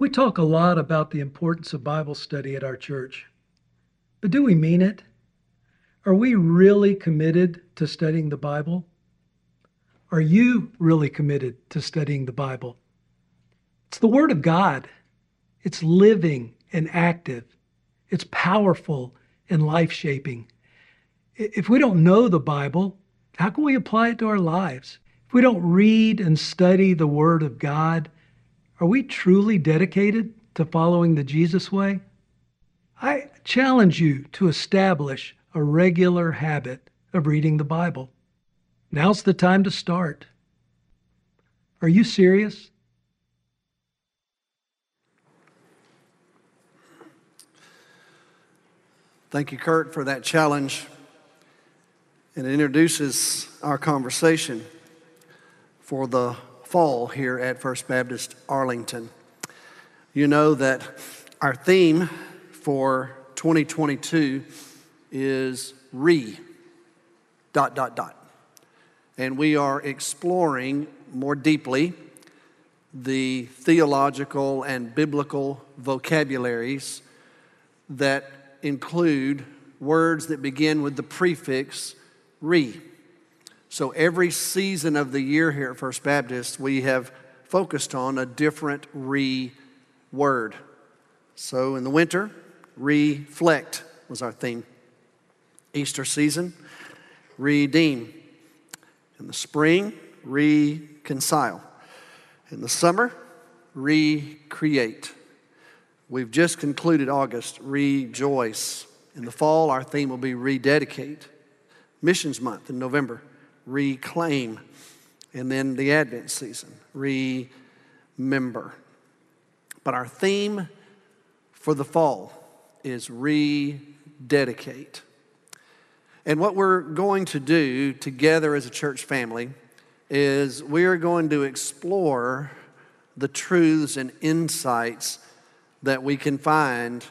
We talk a lot about the importance of Bible study at our church, but do we mean it? Are we really committed to studying the Bible? Are you really committed to studying the Bible? It's the Word of God. It's living and active. It's powerful and life shaping. If we don't know the Bible, how can we apply it to our lives? If we don't read and study the Word of God, are we truly dedicated to following the Jesus way? I challenge you to establish a regular habit of reading the Bible. Now's the time to start. Are you serious? Thank you, Kurt, for that challenge. And it introduces our conversation for the fall here at First Baptist Arlington. You know that our theme for 2022 is re dot dot dot. And we are exploring more deeply the theological and biblical vocabularies that include words that begin with the prefix re. So every season of the year here at First Baptist, we have focused on a different re word. So in the winter, reflect was our theme. Easter season, redeem. In the spring, reconcile. In the summer, recreate. We've just concluded August, rejoice. In the fall, our theme will be rededicate. Missions month in November, reclaim. And then the Advent season, remember. But our theme for the fall is rededicate. And what we're going to do together as a church family is we are going to explore the truths and insights that we can find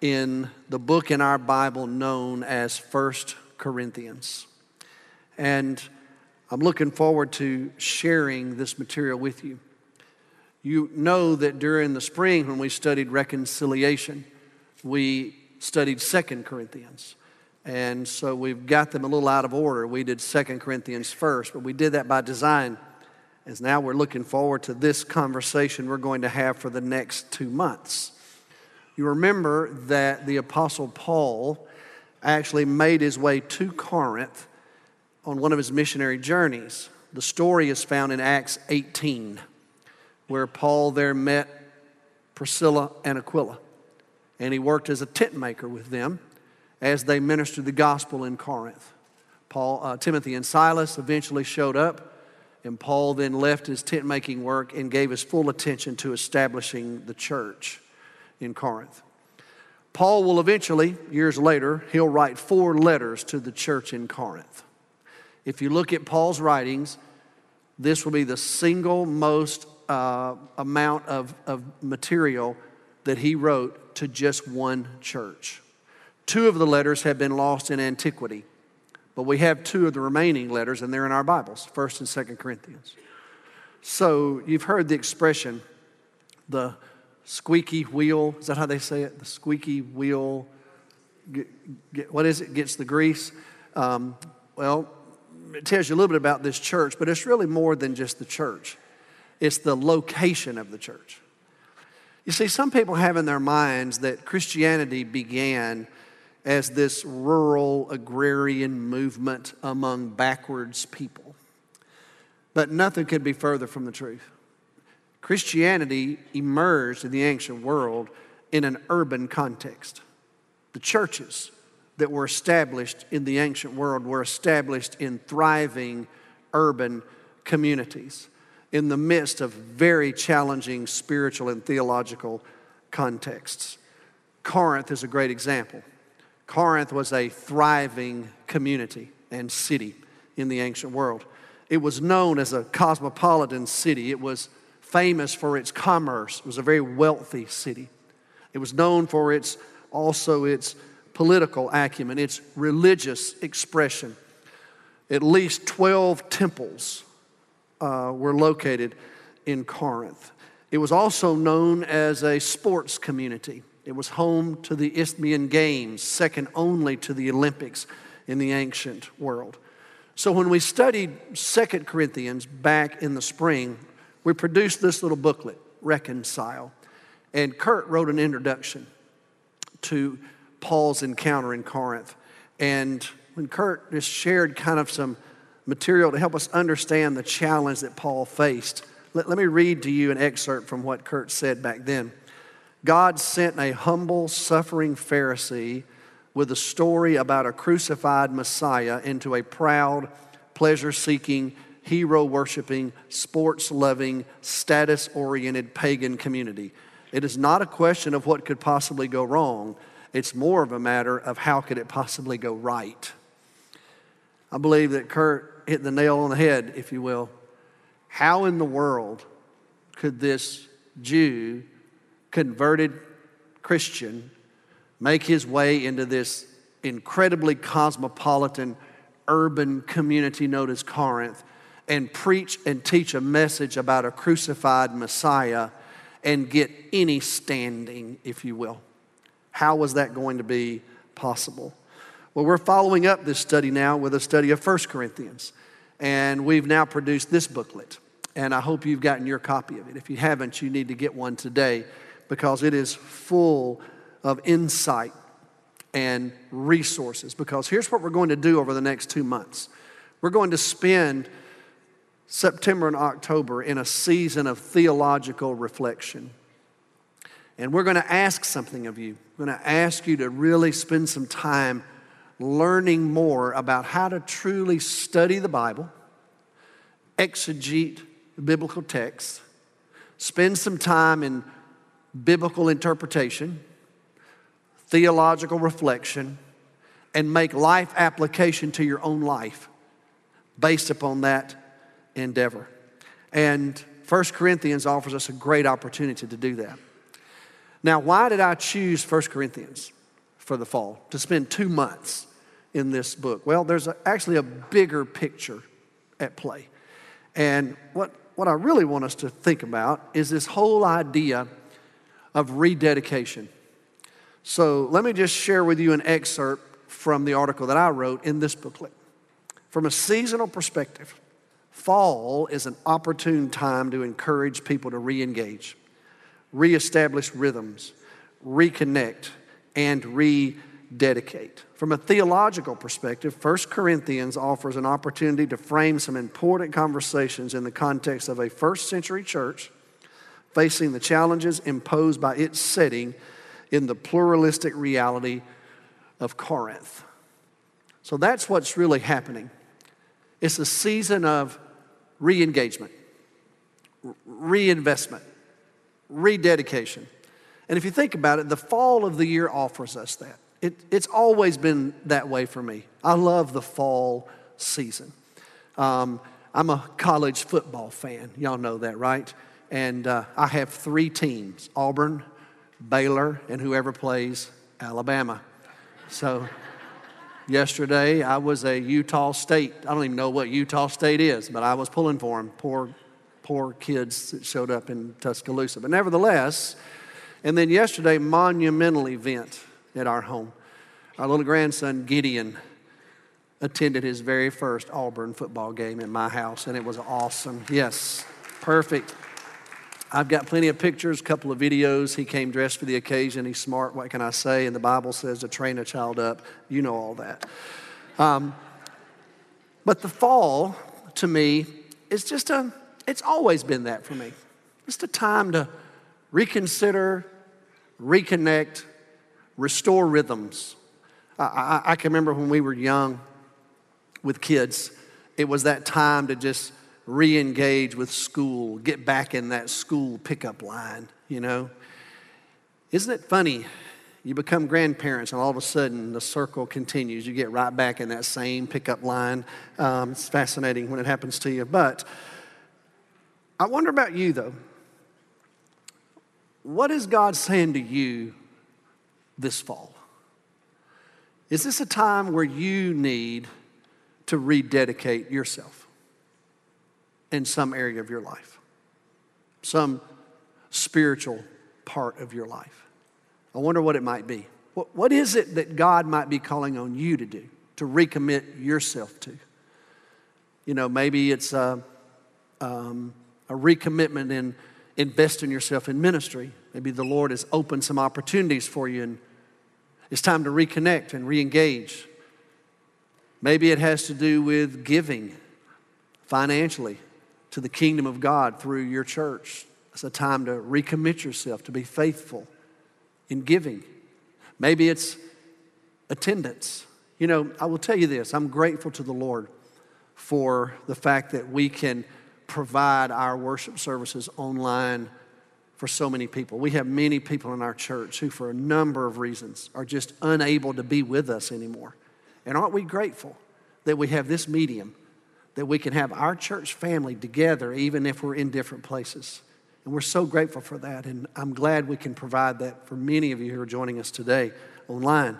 in the book in our Bible known as First Corinthians. And I'm looking forward to sharing this material with you. You know that during the spring when we studied reconciliation, we studied Second Corinthians. And so we've got them a little out of order. We did Second Corinthians first, but we did that by design. As now we're looking forward to this conversation we're going to have for the next two months. You remember that the Apostle Paul actually made his way to Corinth on one of his missionary journeys. The story is found in Acts 18, where Paul there met Priscilla and Aquila, and he worked as a tent maker with them as they ministered the gospel in Corinth. Paul, uh, Timothy, and Silas eventually showed up, and Paul then left his tent making work and gave his full attention to establishing the church in Corinth. Paul will eventually, years later, he'll write four letters to the church in Corinth. If you look at Paul's writings, this will be the single most uh, amount of, of material that he wrote to just one church. Two of the letters have been lost in antiquity, but we have two of the remaining letters, and they're in our Bibles, 1st and 2nd Corinthians. So you've heard the expression, the squeaky wheel, is that how they say it? The squeaky wheel, get, get, what is it, gets the grease? Um, well, it tells you a little bit about this church, but it's really more than just the church. It's the location of the church. You see, some people have in their minds that Christianity began as this rural agrarian movement among backwards people. But nothing could be further from the truth. Christianity emerged in the ancient world in an urban context. The churches that were established in the ancient world were established in thriving urban communities in the midst of very challenging spiritual and theological contexts. Corinth is a great example. Corinth was a thriving community and city in the ancient world. It was known as a cosmopolitan city. It was famous for its commerce. It was a very wealthy city. It was known for its also its political acumen, its religious expression. At least 12 temples uh, were located in Corinth. It was also known as a sports community. It was home to the Isthmian Games, second only to the Olympics in the ancient world. So when we studied Second Corinthians back in the spring, we produced this little booklet, Reconcile. And Kurt wrote an introduction to Paul's encounter in Corinth. And when Kurt just shared kind of some material to help us understand the challenge that Paul faced, let, let me read to you an excerpt from what Kurt said back then. God sent a humble, suffering Pharisee with a story about a crucified Messiah into a proud, pleasure seeking, hero worshiping, sports loving, status oriented pagan community. It is not a question of what could possibly go wrong. It's more of a matter of how could it possibly go right. I believe that Kurt hit the nail on the head, if you will. How in the world could this Jew, converted Christian, make his way into this incredibly cosmopolitan urban community known as Corinth and preach and teach a message about a crucified Messiah and get any standing, if you will? How was that going to be possible? Well, we're following up this study now with a study of 1 Corinthians. And we've now produced this booklet. And I hope you've gotten your copy of it. If you haven't, you need to get one today because it is full of insight and resources. Because here's what we're going to do over the next two months we're going to spend September and October in a season of theological reflection. And we're going to ask something of you. We're going to ask you to really spend some time learning more about how to truly study the Bible, exegete biblical texts, spend some time in biblical interpretation, theological reflection, and make life application to your own life based upon that endeavor. And 1 Corinthians offers us a great opportunity to do that. Now, why did I choose 1 Corinthians for the fall to spend two months in this book? Well, there's a, actually a bigger picture at play. And what, what I really want us to think about is this whole idea of rededication. So let me just share with you an excerpt from the article that I wrote in this booklet. From a seasonal perspective, Fall is an opportune time to encourage people to re engage, reestablish rhythms, reconnect, and rededicate. From a theological perspective, 1 Corinthians offers an opportunity to frame some important conversations in the context of a first century church facing the challenges imposed by its setting in the pluralistic reality of Corinth. So that's what's really happening. It's a season of re engagement, reinvestment, rededication. And if you think about it, the fall of the year offers us that. It, it's always been that way for me. I love the fall season. Um, I'm a college football fan. Y'all know that, right? And uh, I have three teams Auburn, Baylor, and whoever plays Alabama. So Yesterday, I was a Utah State. I don't even know what Utah State is, but I was pulling for them. Poor, poor kids that showed up in Tuscaloosa. But nevertheless, and then yesterday, monumental event at our home. Our little grandson, Gideon, attended his very first Auburn football game in my house, and it was awesome. Yes, perfect. I've got plenty of pictures, a couple of videos. He came dressed for the occasion. He's smart. What can I say? And the Bible says to train a child up. You know all that. Um, but the fall, to me, is just a, it's always been that for me. Just a time to reconsider, reconnect, restore rhythms. I, I, I can remember when we were young with kids, it was that time to just re engage with school, get back in that school pickup line, you know? Isn't it funny? You become grandparents, and all of a sudden the circle continues. You get right back in that same pickup line. Um, it's fascinating when it happens to you. But I wonder about you, though. What is God saying to you this fall? Is this a time where you need to rededicate yourself? in some area of your life, some spiritual part of your life. I wonder what it might be. What, what is it that God might be calling on you to do, to recommit yourself to? You know, maybe it's a, um, a recommitment in investing yourself in ministry. Maybe the Lord has opened some opportunities for you and it's time to reconnect and reengage. Maybe it has to do with giving financially to the kingdom of God through your church. It's a time to recommit yourself, to be faithful in giving. Maybe it's attendance. You know, I will tell you this I'm grateful to the Lord for the fact that we can provide our worship services online for so many people. We have many people in our church who, for a number of reasons, are just unable to be with us anymore. And aren't we grateful that we have this medium, that we can have our church family together, even if we're in different places? And we're so grateful for that. And I'm glad we can provide that for many of you who are joining us today online.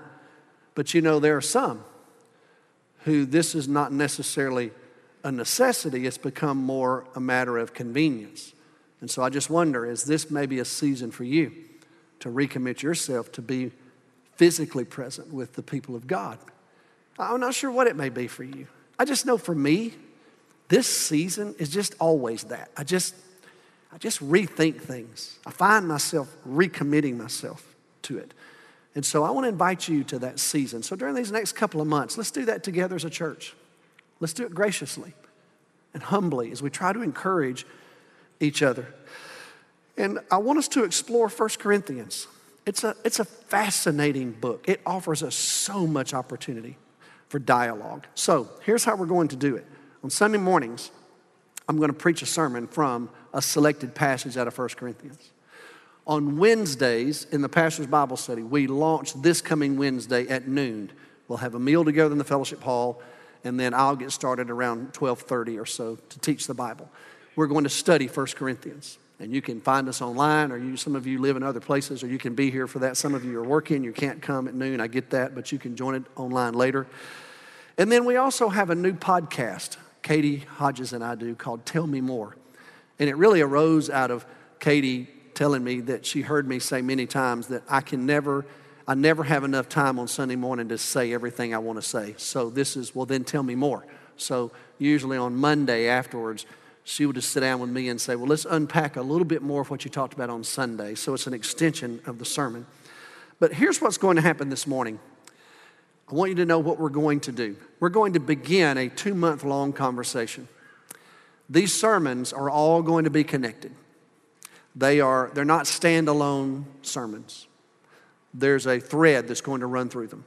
But you know, there are some who this is not necessarily a necessity, it's become more a matter of convenience. And so I just wonder is this maybe a season for you to recommit yourself to be physically present with the people of God? I'm not sure what it may be for you. I just know for me, this season is just always that. I just, I just rethink things. I find myself recommitting myself to it. And so I want to invite you to that season. So during these next couple of months, let's do that together as a church. Let's do it graciously and humbly as we try to encourage each other. And I want us to explore 1 Corinthians. It's a, it's a fascinating book. It offers us so much opportunity for dialogue. So here's how we're going to do it. On Sunday mornings, I'm going to preach a sermon from a selected passage out of 1 Corinthians. On Wednesdays in the pastor's Bible study, we launch this coming Wednesday at noon. We'll have a meal together in the fellowship hall, and then I'll get started around 12:30 or so to teach the Bible. We're going to study 1 Corinthians. And you can find us online, or you, some of you live in other places, or you can be here for that. Some of you are working, you can't come at noon. I get that, but you can join it online later. And then we also have a new podcast, Katie Hodges and I do, called Tell Me More. And it really arose out of Katie telling me that she heard me say many times that I can never, I never have enough time on Sunday morning to say everything I want to say. So this is, well, then tell me more. So usually on Monday afterwards, she would just sit down with me and say, Well, let's unpack a little bit more of what you talked about on Sunday. So it's an extension of the sermon. But here's what's going to happen this morning. I want you to know what we're going to do. We're going to begin a two month long conversation. These sermons are all going to be connected. They are, they're not standalone sermons. There's a thread that's going to run through them.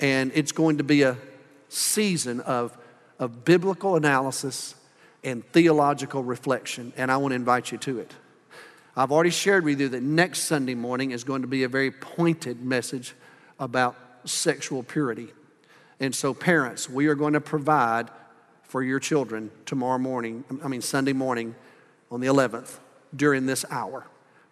And it's going to be a season of, of biblical analysis and theological reflection, and I want to invite you to it. I've already shared with you that next Sunday morning is going to be a very pointed message about sexual purity. And so, parents, we are going to provide for your children tomorrow morning, I mean, Sunday morning on the 11th during this hour.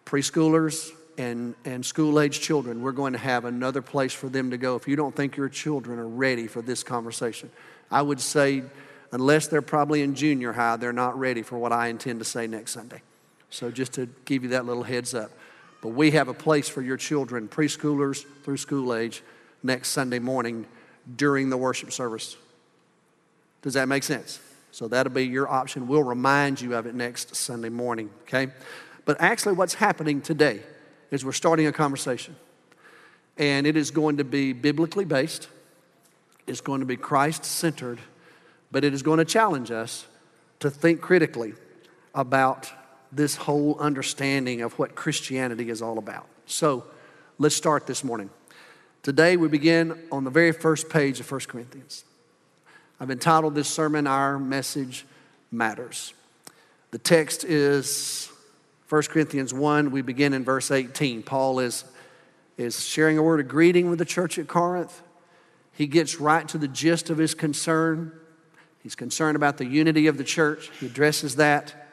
Preschoolers and, and school age children, we're going to have another place for them to go. If you don't think your children are ready for this conversation, I would say unless they're probably in junior high, they're not ready for what I intend to say next Sunday. So, just to give you that little heads up. But we have a place for your children, preschoolers through school age, next Sunday morning during the worship service. Does that make sense? So, that'll be your option. We'll remind you of it next Sunday morning, okay? But actually, what's happening today is we're starting a conversation. And it is going to be biblically based, it's going to be Christ centered but it is going to challenge us to think critically about this whole understanding of what Christianity is all about. So let's start this morning. Today we begin on the very first page of 1 Corinthians. I've entitled this sermon, Our Message Matters. The text is 1 Corinthians 1. We begin in verse 18. Paul is, is sharing a word of greeting with the church at Corinth. He gets right to the gist of his concern. He's concerned about the unity of the church. He addresses that.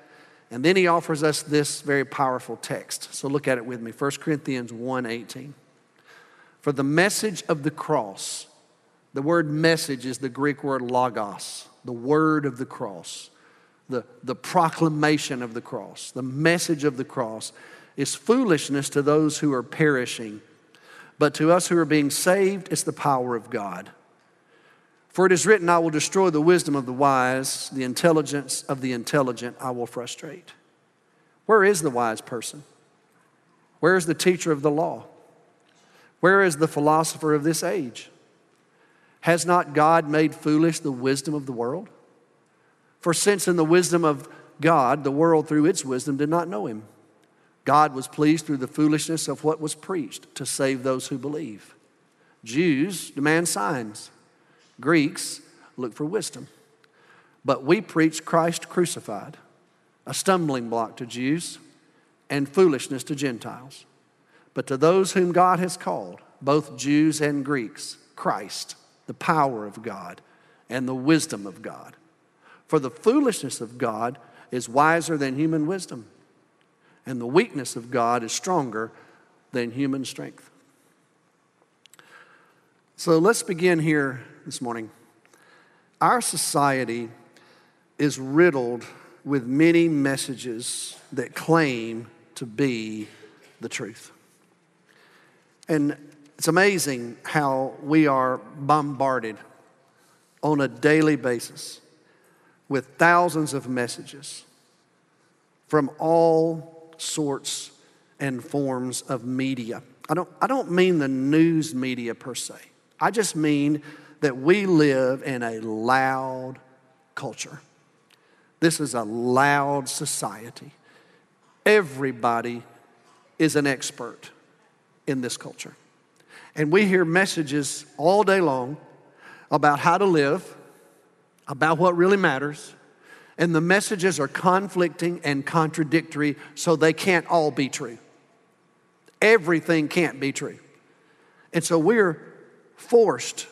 And then he offers us this very powerful text. So look at it with me. 1 Corinthians 1:18. For the message of the cross, the word message is the Greek word logos, the word of the cross, the, the proclamation of the cross, the message of the cross is foolishness to those who are perishing, but to us who are being saved, it's the power of God. For it is written, I will destroy the wisdom of the wise, the intelligence of the intelligent I will frustrate. Where is the wise person? Where is the teacher of the law? Where is the philosopher of this age? Has not God made foolish the wisdom of the world? For since in the wisdom of God, the world through its wisdom did not know him, God was pleased through the foolishness of what was preached to save those who believe. Jews demand signs, Greeks look for wisdom. But we preach Christ crucified, a stumbling block to Jews and foolishness to Gentiles. But to those whom God has called, both Jews and Greeks, Christ, the power of God and the wisdom of God. For the foolishness of God is wiser than human wisdom, and the weakness of God is stronger than human strength. So let's begin here this morning. Our society is riddled with many messages that claim to be the truth. And it's amazing how we are bombarded on a daily basis with thousands of messages from all sorts and forms of media. I don't, I don't mean the news media per se, I just mean that we live in a loud culture. This is a loud society. Everybody is an expert in this culture. And we hear messages all day long about how to live, about what really matters, and the messages are conflicting and contradictory, so they can't all be true. Everything can't be true. And so we're forced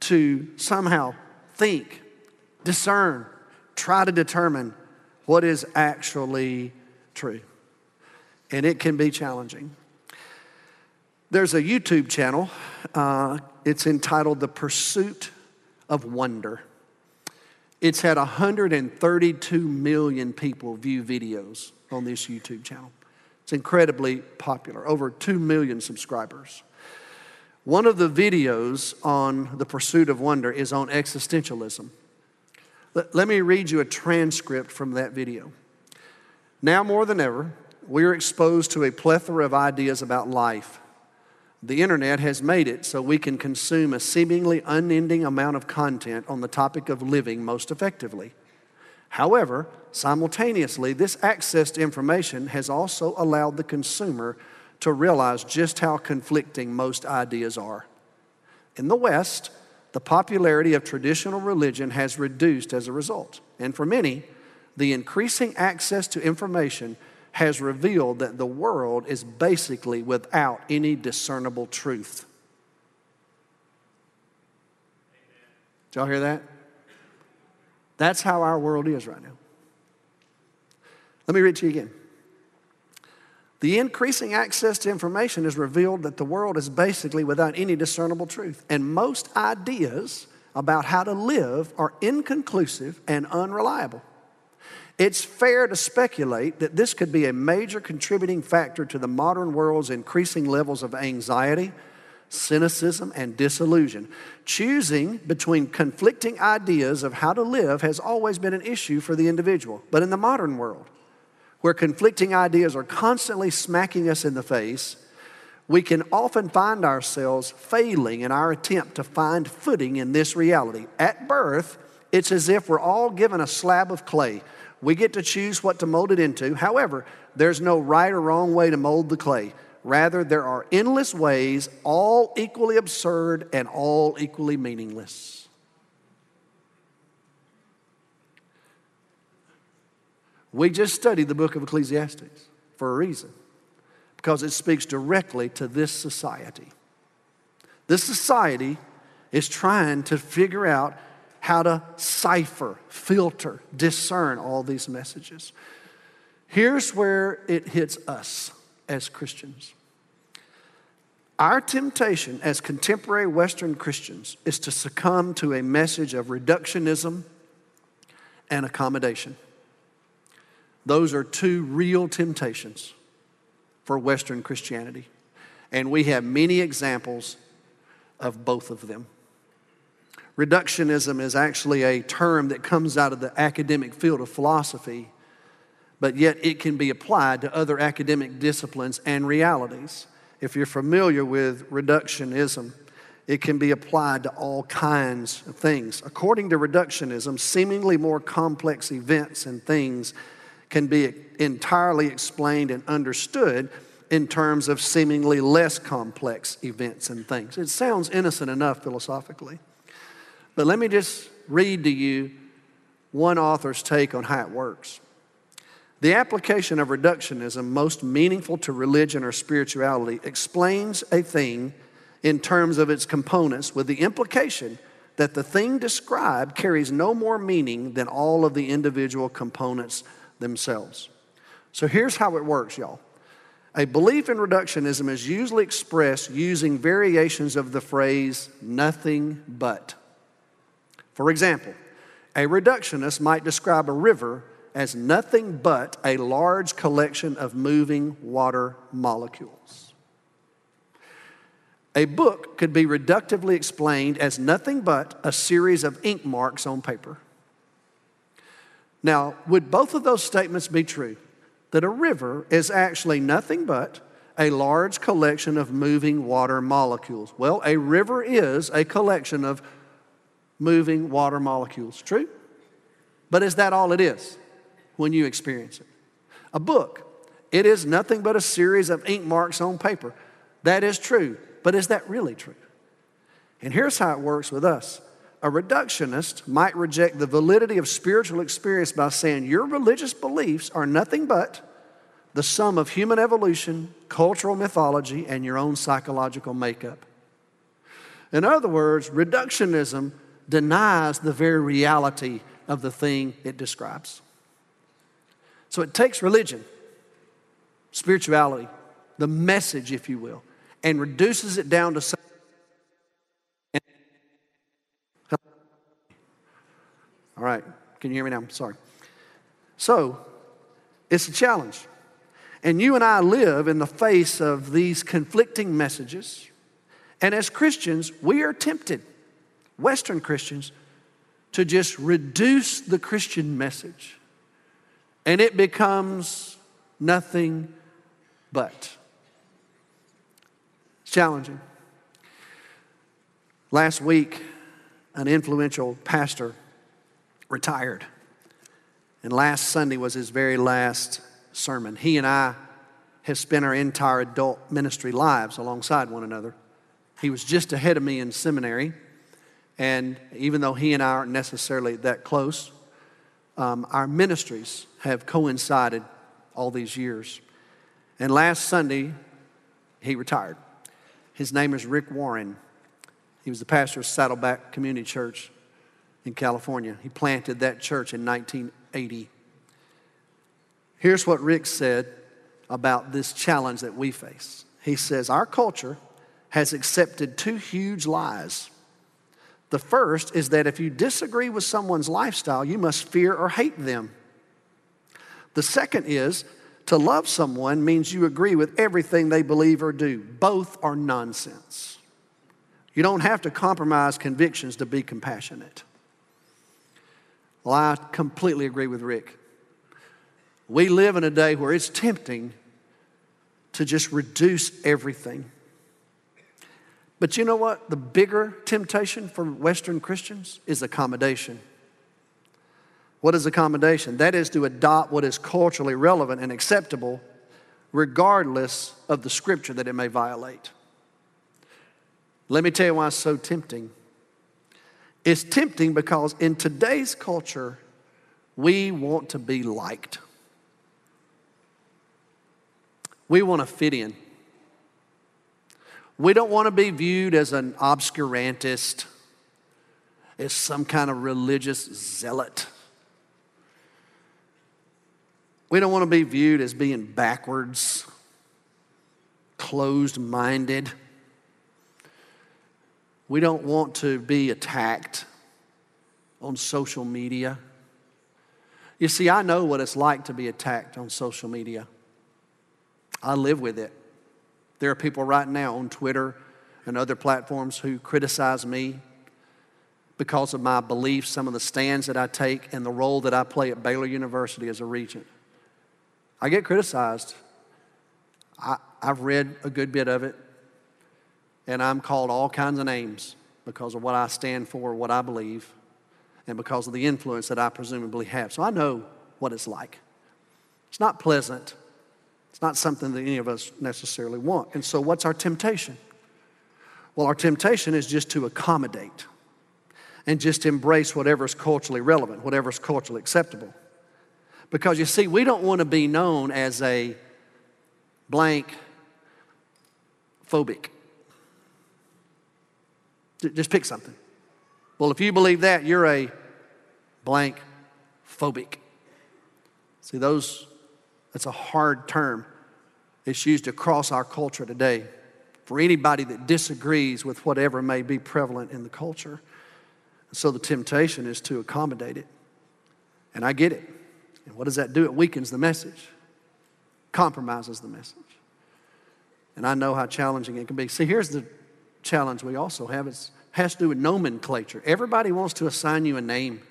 to somehow think, discern, try to determine what is actually true. And it can be challenging. There's a YouTube channel, uh, it's entitled The Pursuit of Wonder. It's had 132 million people view videos on this YouTube channel. It's incredibly popular, over 2 million subscribers. One of the videos on the pursuit of wonder is on existentialism. Let, me read you a transcript from that video. Now more than ever, we are exposed to a plethora of ideas about life the internet has made it so we can consume a seemingly unending amount of content on the topic of living most effectively. However, simultaneously, this access to information has also allowed the consumer to realize just how conflicting most ideas are. In the West, the popularity of traditional religion has reduced as a result. And for many, the increasing access to information has revealed that the world is basically without any discernible truth. Did y'all hear that? That's how our world is right now. Let me read to you again. The increasing access to information has revealed that the world is basically without any discernible truth. And most ideas about how to live are inconclusive and unreliable. It's fair to speculate that this could be a major contributing factor to the modern world's increasing levels of anxiety, cynicism, and disillusion. Choosing between conflicting ideas of how to live has always been an issue for the individual. But in the modern world, where conflicting ideas are constantly smacking us in the face, we can often find ourselves failing in our attempt to find footing in this reality. At birth, it's as if we're all given a slab of clay we get to choose what to mold it into. However, there's no right or wrong way to mold the clay. Rather, there are endless ways, all equally absurd and all equally meaningless. We just studied the book of Ecclesiastes for a reason, because it speaks directly to this society. This society is trying to figure out how to cipher, filter, discern all these messages. Here's where it hits us as Christians. Our temptation as contemporary Western Christians is to succumb to a message of reductionism and accommodation. Those are two real temptations for Western Christianity. And we have many examples of both of them. Reductionism is actually a term that comes out of the academic field of philosophy, but yet it can be applied to other academic disciplines and realities. If you're familiar with reductionism, it can be applied to all kinds of things. According to reductionism, seemingly more complex events and things can be entirely explained and understood in terms of seemingly less complex events and things. It sounds innocent enough philosophically. But let me just read to you one author's take on how it works. The application of reductionism, most meaningful to religion or spirituality, explains a thing in terms of its components with the implication that the thing described carries no more meaning than all of the individual components themselves. So here's how it works, y'all. A belief in reductionism is usually expressed using variations of the phrase nothing but. For example, a reductionist might describe a river as nothing but a large collection of moving water molecules. A book could be reductively explained as nothing but a series of ink marks on paper. Now, would both of those statements be true? That a river is actually nothing but a large collection of moving water molecules. Well, a river is a collection of moving water molecules. True? But is that all it is when you experience it? A book, it is nothing but a series of ink marks on paper. That is true. But is that really true? And here's how it works with us a reductionist might reject the validity of spiritual experience by saying your religious beliefs are nothing but the sum of human evolution, cultural mythology, and your own psychological makeup. In other words, reductionism denies the very reality of the thing it describes. So it takes religion, spirituality, the message, if you will, and reduces it down to All right, can you hear me now? Sorry. So, it's a challenge. And you and I live in the face of these conflicting messages. And as Christians, we are tempted, Western Christians, to just reduce the Christian message. And it becomes nothing but. It's challenging. Last week, an influential pastor retired. And last Sunday was his very last sermon. He and I have spent our entire adult ministry lives alongside one another. He was just ahead of me in seminary, and even though he and I aren't necessarily that close, um, our ministries have coincided all these years. And last Sunday, he retired. His name is Rick Warren. He was the pastor of Saddleback Community Church in California. He planted that church in 1980. Here's what Rick said about this challenge that we face. He says, Our culture has accepted two huge lies. The first is that if you disagree with someone's lifestyle, you must fear or hate them. The second is to love someone means you agree with everything they believe or do. Both are nonsense. You don't have to compromise convictions to be compassionate. Well, I completely agree with Rick. We live in a day where it's tempting to just reduce everything. But you know what? The bigger temptation for Western Christians is accommodation. What is accommodation? That is to adopt what is culturally relevant and acceptable, regardless of the scripture that it may violate. Let me tell you why it's so tempting. It's tempting because in today's culture, we want to be liked. We want to fit in. We don't want to be viewed as an obscurantist, as some kind of religious zealot. We don't want to be viewed as being backwards, closed minded. We don't want to be attacked on social media. You see, I know what it's like to be attacked on social media. I live with it. There are people right now on Twitter and other platforms who criticize me because of my beliefs, some of the stands that I take, and the role that I play at Baylor University as a regent. I get criticized. I, have read a good bit of it, and I'm called all kinds of names because of what I stand for, what I believe, and because of the influence that I presumably have. So I know what it's like. It's not pleasant. It's not something that any of us necessarily want. And so, what's our temptation? Well, our temptation is just to accommodate and just embrace whatever's culturally relevant, whatever's culturally acceptable. Because you see, we don't want to be known as a blank phobic. Just pick something. Well, if you believe that, you're a blank phobic. See, those, that's a hard term. It's used across our culture today for anybody that disagrees with whatever may be prevalent in the culture. So the temptation is to accommodate it. And I get it. And what does that do? It weakens the message, compromises the message. And I know how challenging it can be. See, here's the challenge we also have it has to do with nomenclature. Everybody wants to assign you a name,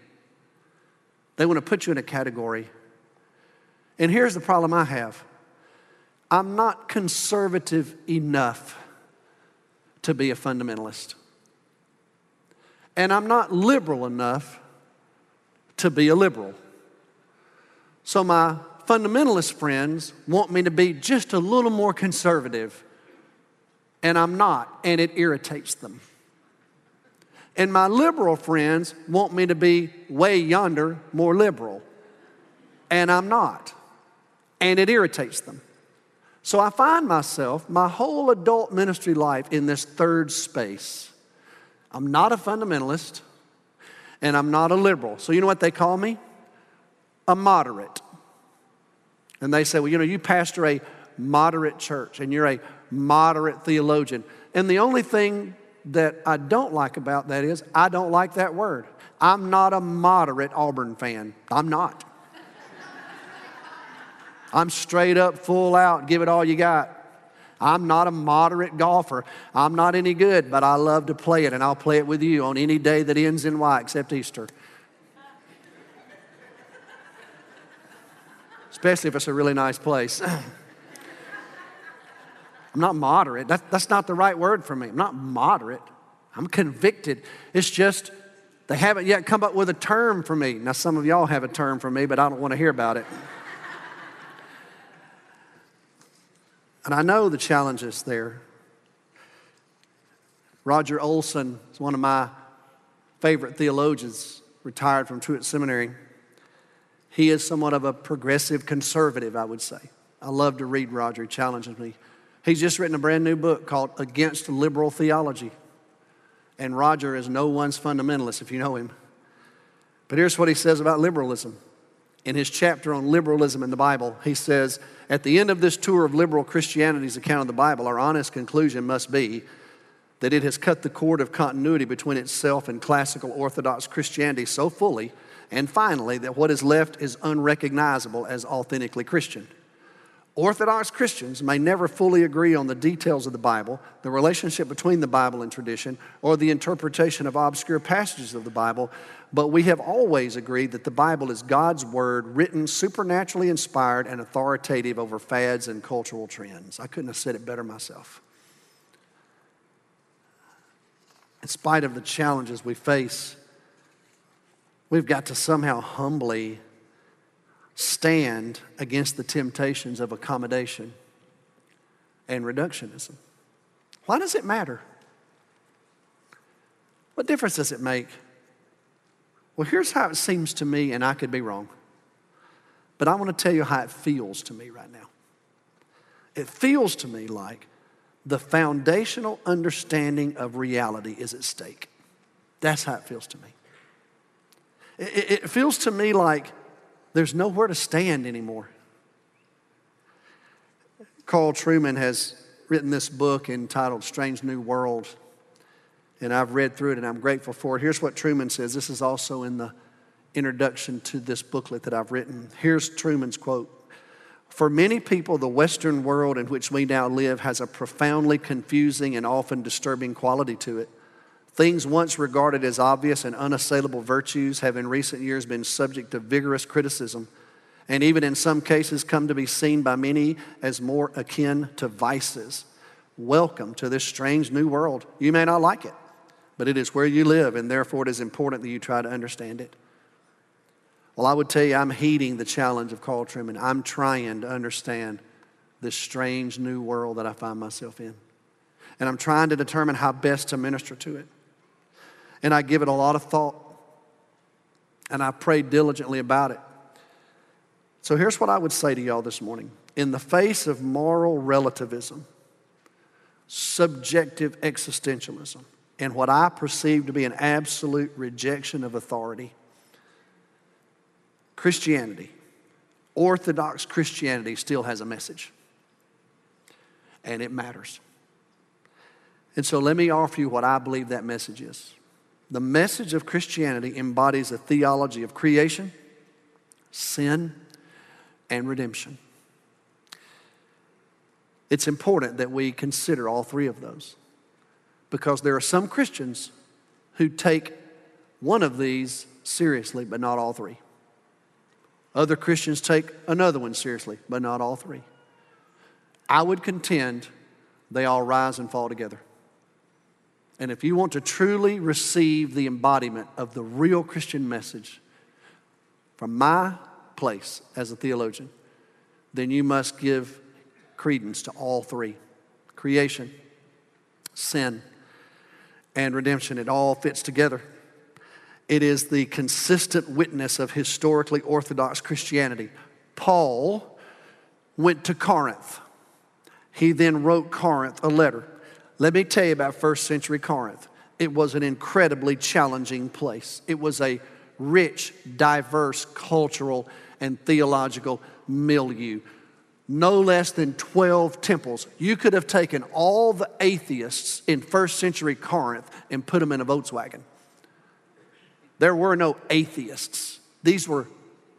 they want to put you in a category. And here's the problem I have I'm not conservative enough to be a fundamentalist and I'm not liberal enough to be a liberal. So my fundamentalist friends want me to be just a little more conservative, and I'm not, and it irritates them. And my liberal friends want me to be way yonder, more liberal, and I'm not, and it irritates them. So I find myself, my whole adult ministry life, in this third space. I'm not a fundamentalist and I'm not a liberal. So, you know what they call me? A moderate. And they say, well, you know, you pastor a moderate church and you're a moderate theologian. And the only thing that I don't like about that is I don't like that word. I'm not a moderate Auburn fan. I'm not. I'm straight up, full out, give it all you got. I'm not a moderate golfer. I'm not any good, but I love to play it, and I'll play it with you on any day that ends in Y except Easter. Especially if it's a really nice place. I'm not moderate. That, that's not the right word for me. I'm not moderate. I'm convicted. It's just they haven't yet come up with a term for me. Now, some of y'all have a term for me, but I don't want to hear about it. And I know the challenges there. Roger Olson is one of my favorite theologians, retired from Truett Seminary. He is somewhat of a progressive conservative, I would say. I love to read Roger, he challenges me. He's just written a brand new book called Against Liberal Theology. And Roger is no one's fundamentalist, if you know him. But here's what he says about liberalism in his chapter on liberalism in the Bible, he says, At the end of this tour of liberal Christianity's account of the Bible, our honest conclusion must be that it has cut the cord of continuity between itself and classical Orthodox Christianity so fully and finally that what is left is unrecognizable as authentically Christian. Orthodox Christians may never fully agree on the details of the Bible, the relationship between the Bible and tradition, or the interpretation of obscure passages of the Bible, but we have always agreed that the Bible is God's Word, written, supernaturally inspired, and authoritative over fads and cultural trends. I couldn't have said it better myself. In spite of the challenges we face, we've got to somehow humbly stand against the temptations of accommodation and reductionism. Why does it matter? What difference does it make? Well, here's how it seems to me, and I could be wrong. But I want to tell you how it feels to me right now. It feels to me like the foundational understanding of reality is at stake. That's how it feels to me. It, it feels to me like there's nowhere to stand anymore. Carl Trueman has written this book entitled Strange New World and I've read through it and I'm grateful for it. Here's what Trueman says. This is also in the introduction to this booklet that I've written. Here's Trueman's quote For many people, the Western world in which we now live has a profoundly confusing and often disturbing quality to it. Things once regarded as obvious and unassailable virtues have in recent years been subject to vigorous criticism, and even in some cases come to be seen by many as more akin to vices. Welcome to this strange new world. You may not like it, but it is where you live, and therefore it is important that you try to understand it. Well, I would tell you, I'm heeding the challenge of Carl Trueman. I'm trying to understand this strange new world that I find myself in. And I'm trying to determine how best to minister to it. And I give it a lot of thought. And I pray diligently about it. So here's what I would say to y'all this morning. In the face of moral relativism, subjective existentialism, and what I perceive to be an absolute rejection of authority, Christianity, Orthodox Christianity, still has a message. And it matters. And so let me offer you what I believe that message is. The message of Christianity embodies a theology of creation, sin, and redemption. It's important that we consider all three of those because there are some Christians who take one of these seriously, but not all three. Other Christians take another one seriously, but not all three. I would contend they all rise and fall together. And if you want to truly receive the embodiment of the real Christian message from my place as a theologian, then you must give credence to all three creation, sin, and redemption. It all fits together. It is the consistent witness of historically orthodox Christianity. Paul went to Corinth. He then wrote Corinth a letter. Let me tell you about first century Corinth. It was an incredibly challenging place. It was a rich, diverse cultural and theological milieu. No less than 12 temples. You could have taken all the atheists in first century Corinth and put them in a Volkswagen. There were no atheists. These were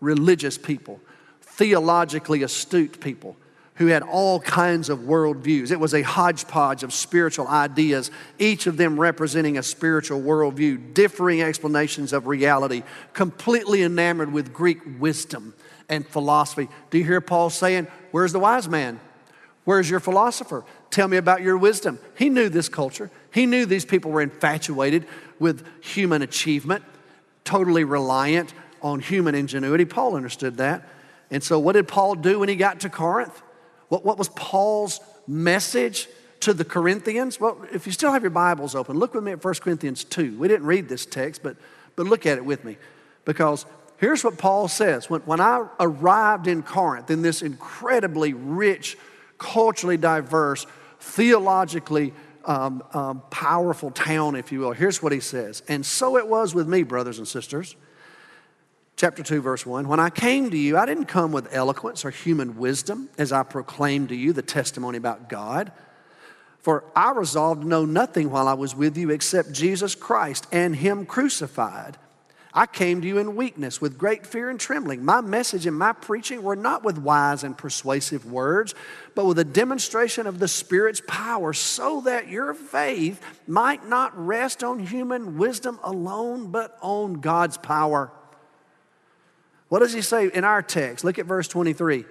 religious people, theologically astute people who had all kinds of worldviews. It was a hodgepodge of spiritual ideas, each of them representing a spiritual worldview, differing explanations of reality, completely enamored with Greek wisdom and philosophy. Do you hear Paul saying, Where's the wise man? Where's your philosopher? Tell me about your wisdom. He knew this culture. He knew these people were infatuated with human achievement, totally reliant on human ingenuity. Paul understood that. And so, what did Paul do when he got to Corinth? What, what was Paul's message to the Corinthians? Well, if you still have your Bibles open, look with me at 1 Corinthians 2. We didn't read this text, but, but look at it with me. Because here's what Paul says when, when I arrived in Corinth, in this incredibly rich, culturally diverse, theologically um, um, powerful town, if you will, here's what he says. And so it was with me, brothers and sisters chapter 2, verse 1 When I came to you, I didn't come with eloquence or human wisdom as I proclaimed to you the testimony about God. For I resolved to know nothing while I was with you except Jesus Christ and Him crucified. I came to you in weakness with great fear and trembling. My message and my preaching were not with wise and persuasive words, but with a demonstration of the Spirit's power, so that your faith might not rest on human wisdom alone, but on God's power. What does he say in our text? Look at verse 23.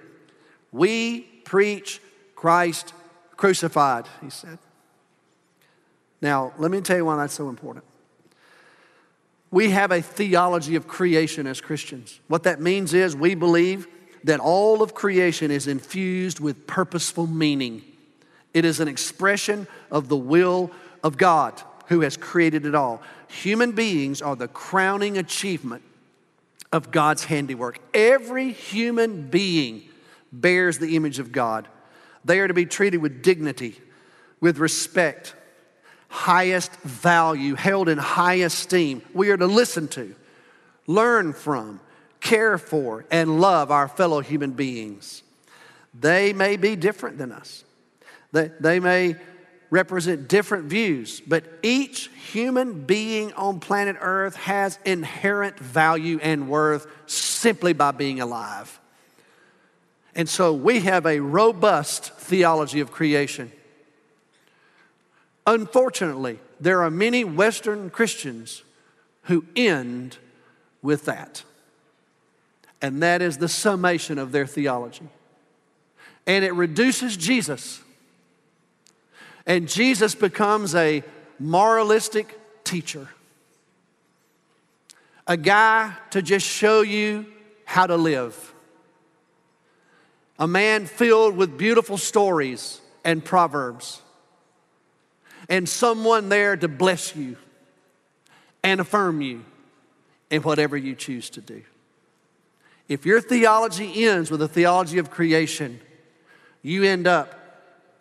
We preach Christ crucified, he said. Now, let me tell you why that's so important. We have a theology of creation as Christians. What that means is we believe that all of creation is infused with purposeful meaning. It is an expression of the will of God who has created it all. Human beings are the crowning achievement of God's handiwork. Every human being bears the image of God. They are to be treated with dignity, with respect, highest value, held in high esteem. We are to listen to, learn from, care for, and love our fellow human beings. They may be different than us. They, they may represent different views, but each human being on planet Earth has inherent value and worth simply by being alive. And so we have a robust theology of creation. Unfortunately, there are many Western Christians who end with that. And that is the summation of their theology. And it reduces Jesus. And Jesus becomes a moralistic teacher, a guy to just show you how to live, a man filled with beautiful stories and proverbs, and someone there to bless you and affirm you in whatever you choose to do. If your theology ends with a theology of creation, you end up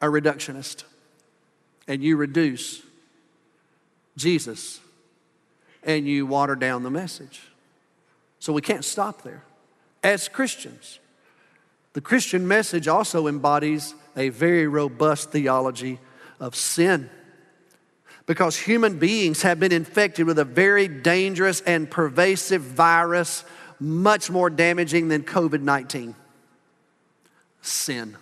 a reductionist and you reduce Jesus and you water down the message. So we can't stop there. As Christians, the Christian message also embodies a very robust theology of sin because human beings have been infected with a very dangerous and pervasive virus, much more damaging than COVID 19 sin.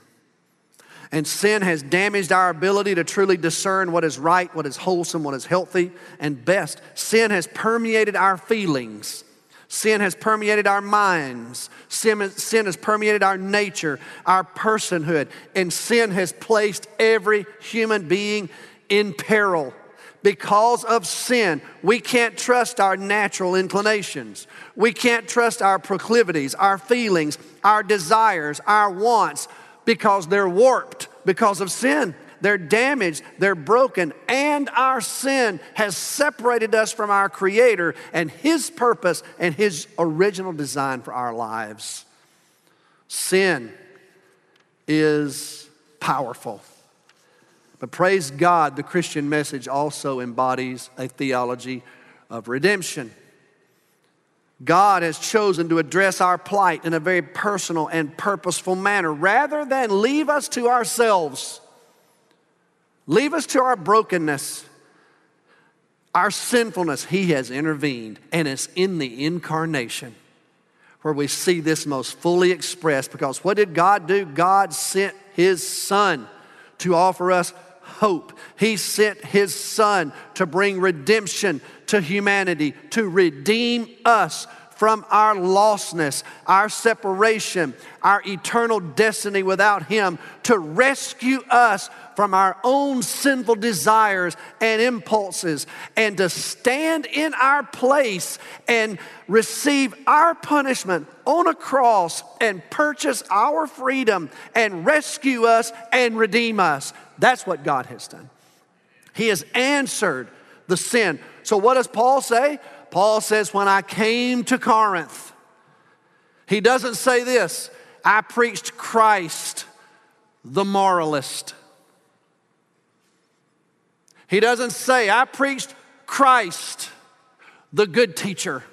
And sin has damaged our ability to truly discern what is right, what is wholesome, what is healthy and best. Sin has permeated our feelings. Sin has permeated our minds. Sin, sin has permeated our nature, our personhood. And sin has placed every human being in peril. Because of sin, we can't trust our natural inclinations. We can't trust our proclivities, our feelings, our desires, our wants because they're warped because of sin. They're damaged, they're broken, and our sin has separated us from our Creator and His purpose and His original design for our lives. Sin is powerful. But praise God, the Christian message also embodies a theology of redemption. God has chosen to address our plight in a very personal and purposeful manner rather than leave us to ourselves, leave us to our brokenness, our sinfulness. He has intervened, and it's in the incarnation where we see this most fully expressed. Because what did God do? God sent His Son to offer us hope. He sent His Son to bring redemption to humanity, to redeem us from our lostness, our separation, our eternal destiny without Him, to rescue us from our own sinful desires and impulses, and to stand in our place and receive our punishment on a cross and purchase our freedom and rescue us and redeem us. That's what God has done. He has answered the sin. So, what does Paul say? Paul says, When I came to Corinth, he doesn't say this I preached Christ, the moralist. He doesn't say, I preached Christ, the good teacher.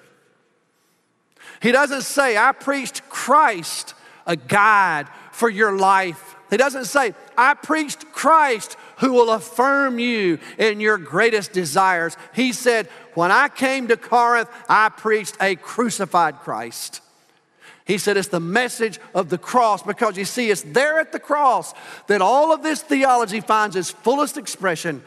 He doesn't say, I preached Christ, a guide for your life. He doesn't say, I preached Christ who will affirm you in your greatest desires. He said, When I came to Corinth, I preached a crucified Christ. He said it's the message of the cross because you see, it's there at the cross that all of this theology finds its fullest expression.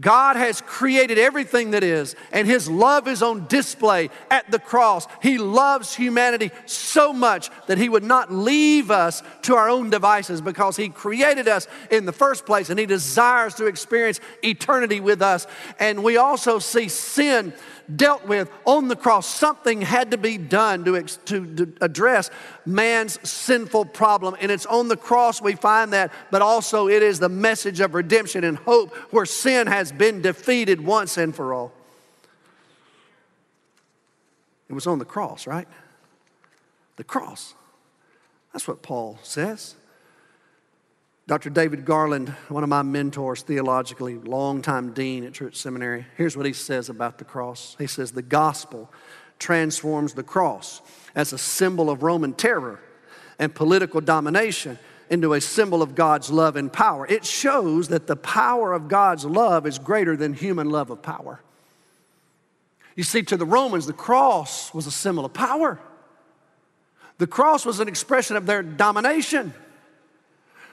God has created everything that is, and His love is on display at the cross. He loves humanity so much that He would not leave us to our own devices because He created us in the first place and He desires to experience eternity with us. And we also see sin dealt with on the cross. Something had to be done to, to, to, address man's sinful problem. And it's on the cross we find that, but also it is the message of redemption and hope where sin has been defeated once and for all. It was on the cross, right? The cross. That's what Paul says. Dr. David Garland, one of my mentors theologically, longtime dean at Truett Seminary, here's what he says about the cross. He says, The gospel transforms the cross as a symbol of Roman terror and political domination into a symbol of God's love and power. It shows that the power of God's love is greater than human love of power. You see, to the Romans, the cross was a symbol of power. The cross was an expression of their domination.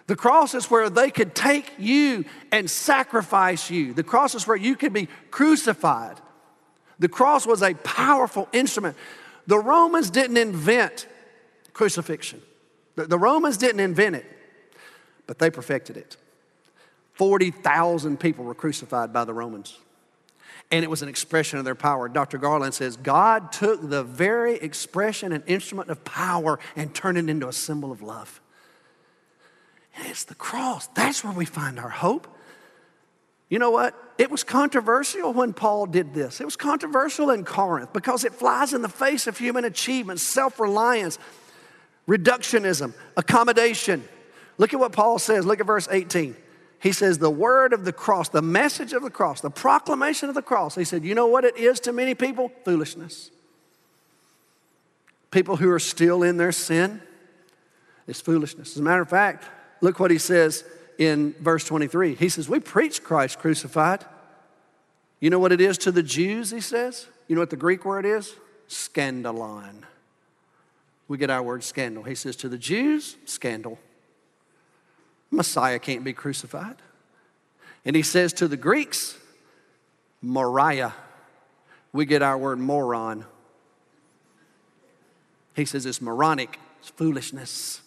The cross is where they could take you and sacrifice you. The cross is where you could be crucified. The cross was a powerful instrument. The Romans didn't invent crucifixion, the, the Romans didn't invent it, but they perfected it. 40,000 people were crucified by the Romans. And it was an expression of their power. Dr. Garland says God took the very expression and instrument of power and turned it into a symbol of love. And it's the cross. That's where we find our hope. You know what? It was controversial when Paul did this. It was controversial in Corinth because it flies in the face of human achievement, self reliance, reductionism, accommodation. Look at what Paul says. Look at verse 18. He says, The word of the cross, the message of the cross, the proclamation of the cross. He said, You know what it is to many people? Foolishness. People who are still in their sin, it's foolishness. As a matter of fact, look what he says in verse 23. He says, We preach Christ crucified. You know what it is to the Jews, he says? You know what the Greek word is? Scandalon. We get our word scandal. He says, To the Jews, scandal. Messiah can't be crucified. And he says to the Greeks, Moria. We get our word moron. He says it's moronic, it's foolishness.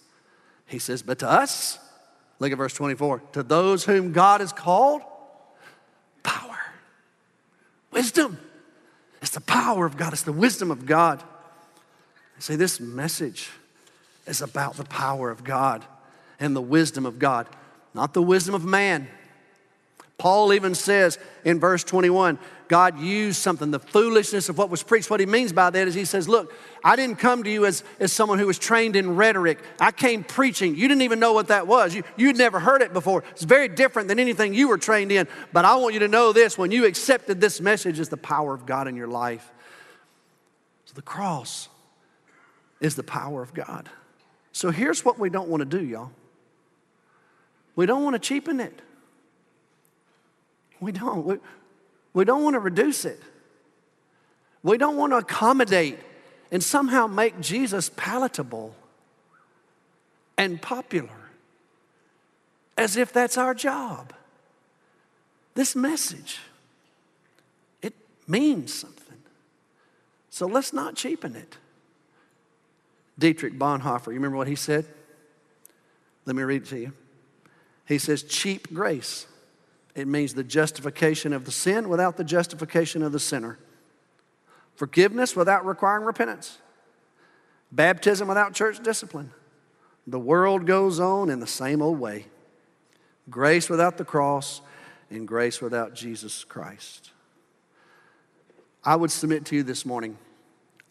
He says, but to us, look at verse 24, to those whom God has called, power, wisdom. It's the power of God, it's the wisdom of God. See, this message is about the power of God and the wisdom of God, not the wisdom of man. Paul even says in verse 21 God used something, the foolishness of what was preached. What he means by that is he says, Look, I didn't come to you as, as someone who was trained in rhetoric. I came preaching. You didn't even know what that was. You, you'd never heard it before. It's very different than anything you were trained in. But I want you to know this when you accepted this message, is the power of God in your life. So the cross is the power of God. So here's what we don't want to do, y'all. We don't want to cheapen it. We don't. We, we don't want to reduce it. We don't want to accommodate and somehow make Jesus palatable and popular as if that's our job. This message, it means something. So let's not cheapen it. Dietrich Bonhoeffer, you remember what he said? Let me read it to you. He says, cheap grace. It means the justification of the sin without the justification of the sinner. Forgiveness without requiring repentance. Baptism without church discipline. The world goes on in the same old way. Grace without the cross and grace without Jesus Christ. I would submit to you this morning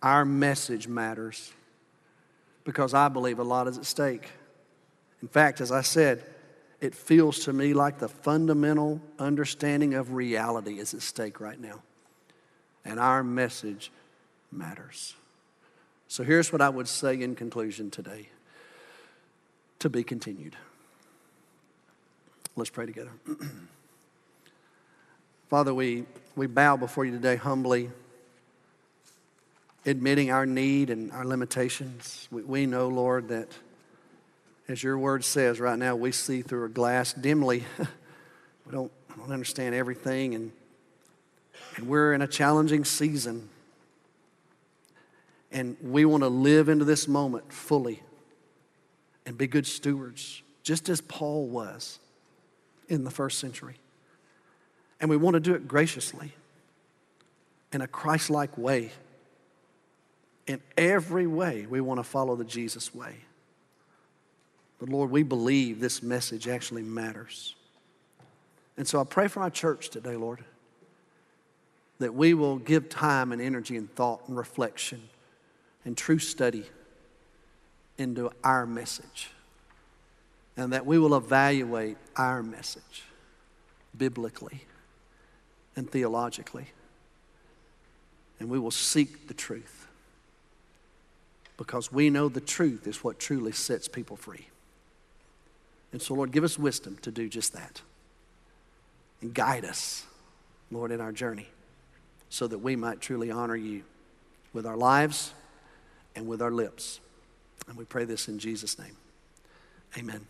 our message matters because I believe a lot is at stake. In fact, as I said, it feels to me like the fundamental understanding of reality is at stake right now. And our message matters. So here's what I would say in conclusion today to be continued. Let's pray together. Father, we, we bow before you today humbly, admitting our need and our limitations. We, we know, Lord, that as your word says, right now we see through a glass dimly. we don't, don't understand everything, and, and we're in a challenging season. And we want to live into this moment fully and be good stewards, just as Paul was in the first century. And we want to do it graciously in a Christ like way. In every way, we want to follow the Jesus way. But Lord, we believe this message actually matters. And so I pray for my church today, Lord, that we will give time and energy and thought and reflection and true study into our message. And that we will evaluate our message biblically and theologically. And we will seek the truth because we know the truth is what truly sets people free. And so, Lord, give us wisdom to do just that. And guide us, Lord, in our journey so that we might truly honor you with our lives and with our lips. And we pray this in Jesus' name. Amen.